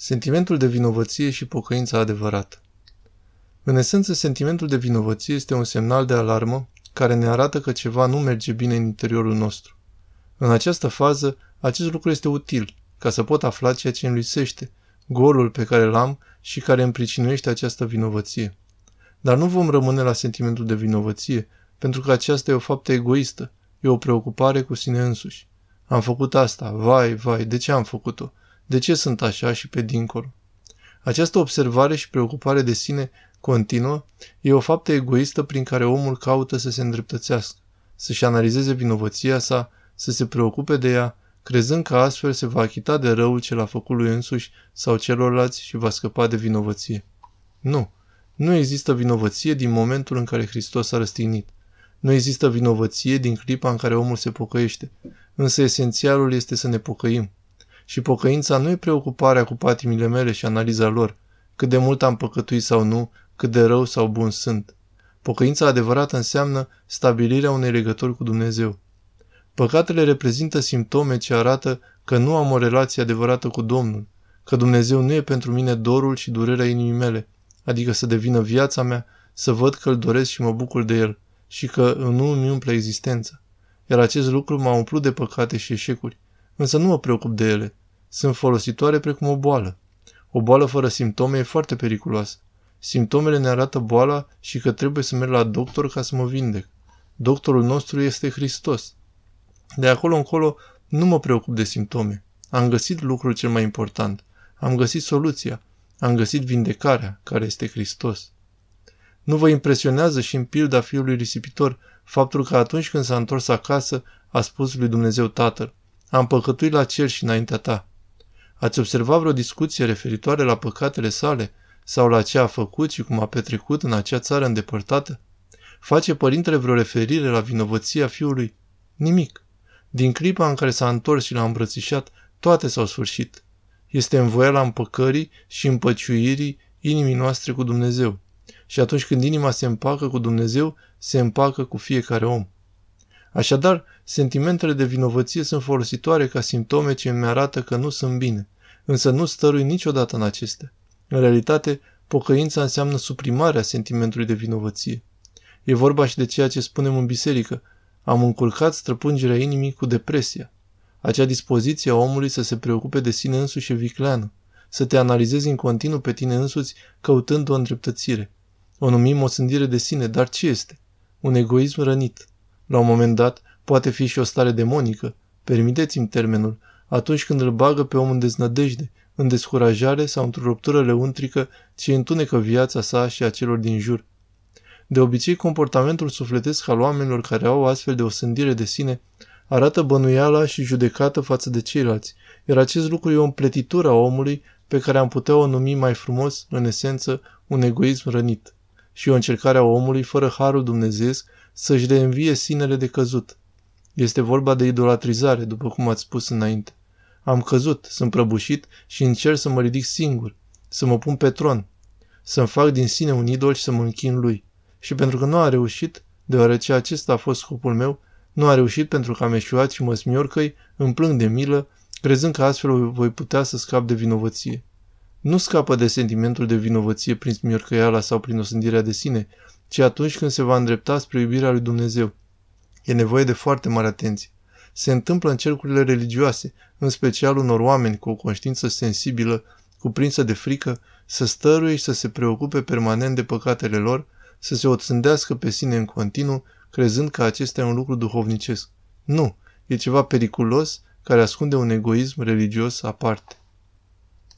Sentimentul de vinovăție și pocăința adevărată. În esență, sentimentul de vinovăție este un semnal de alarmă care ne arată că ceva nu merge bine în interiorul nostru. În această fază, acest lucru este util, ca să pot afla ceea ce îmi lipsește, golul pe care l-am și care îmi pricinuiește această vinovăție. Dar nu vom rămâne la sentimentul de vinovăție, pentru că aceasta e o faptă egoistă, e o preocupare cu sine însuși. Am făcut asta, vai, vai, de ce am făcut-o? De ce sunt așa și pe dincolo? Această observare și preocupare de sine continuă e o faptă egoistă prin care omul caută să se îndreptățească, să-și analizeze vinovăția sa, să se preocupe de ea, crezând că astfel se va achita de răul ce l-a făcut lui însuși sau celorlalți și va scăpa de vinovăție. Nu, nu există vinovăție din momentul în care Hristos a răstignit. Nu există vinovăție din clipa în care omul se pocăiește, însă esențialul este să ne pocăim. Și pocăința nu e preocuparea cu patimile mele și analiza lor, cât de mult am păcătuit sau nu, cât de rău sau bun sunt. Pocăința adevărată înseamnă stabilirea unei legături cu Dumnezeu. Păcatele reprezintă simptome ce arată că nu am o relație adevărată cu Domnul, că Dumnezeu nu e pentru mine dorul și durerea inimii mele, adică să devină viața mea, să văd că îl doresc și mă bucur de el și că nu îmi umple existența. Iar acest lucru m-a umplut de păcate și eșecuri, însă nu mă preocup de ele. Sunt folositoare precum o boală. O boală fără simptome e foarte periculoasă. Simptomele ne arată boala și că trebuie să merg la doctor ca să mă vindec. Doctorul nostru este Hristos. De acolo încolo nu mă preocup de simptome. Am găsit lucrul cel mai important. Am găsit soluția. Am găsit vindecarea, care este Hristos. Nu vă impresionează și în pilda fiului risipitor faptul că atunci când s-a întors acasă a spus lui Dumnezeu Tatăl, am păcătuit la cer și înaintea ta. Ați observat vreo discuție referitoare la păcatele sale sau la ce a făcut și cum a petrecut în acea țară îndepărtată? Face părintele vreo referire la vinovăția fiului? Nimic. Din clipa în care s-a întors și l-a îmbrățișat, toate s-au sfârșit. Este învoiala împăcării și împăciuirii inimii noastre cu Dumnezeu. Și atunci când inima se împacă cu Dumnezeu, se împacă cu fiecare om. Așadar, sentimentele de vinovăție sunt folositoare ca simptome ce îmi arată că nu sunt bine, însă nu stărui niciodată în acestea. În realitate, pocăința înseamnă suprimarea sentimentului de vinovăție. E vorba și de ceea ce spunem în biserică. Am încurcat străpungerea inimii cu depresia. Acea dispoziție a omului să se preocupe de sine însuși e vicleană, să te analizezi în continuu pe tine însuți căutând o îndreptățire. O numim o sândire de sine, dar ce este? Un egoism rănit. La un moment dat, poate fi și o stare demonică, permiteți-mi termenul, atunci când îl bagă pe om în deznădejde, în descurajare sau într-o ruptură leuntrică ce întunecă viața sa și a celor din jur. De obicei, comportamentul sufletesc al oamenilor care au astfel de o sândire de sine arată bănuiala și judecată față de ceilalți, iar acest lucru e o împletitură a omului pe care am putea o numi mai frumos, în esență, un egoism rănit și o încercare a omului fără harul dumnezeesc să-și reînvie sinele de căzut. Este vorba de idolatrizare, după cum ați spus înainte. Am căzut, sunt prăbușit și încerc să mă ridic singur, să mă pun pe tron, să-mi fac din sine un idol și să mă închin lui. Și pentru că nu a reușit, deoarece acesta a fost scopul meu, nu a reușit pentru că am eșuat și mă smiorcăi, îmi plâng de milă, crezând că astfel voi putea să scap de vinovăție. Nu scapă de sentimentul de vinovăție prin smiorcăiala sau prin osândirea de sine, ci atunci când se va îndrepta spre iubirea lui Dumnezeu. E nevoie de foarte mare atenție. Se întâmplă în cercurile religioase, în special unor oameni cu o conștiință sensibilă, cuprinsă de frică, să stăruie și să se preocupe permanent de păcatele lor, să se oțândească pe sine în continuu, crezând că acesta e un lucru duhovnicesc. Nu, e ceva periculos care ascunde un egoism religios aparte.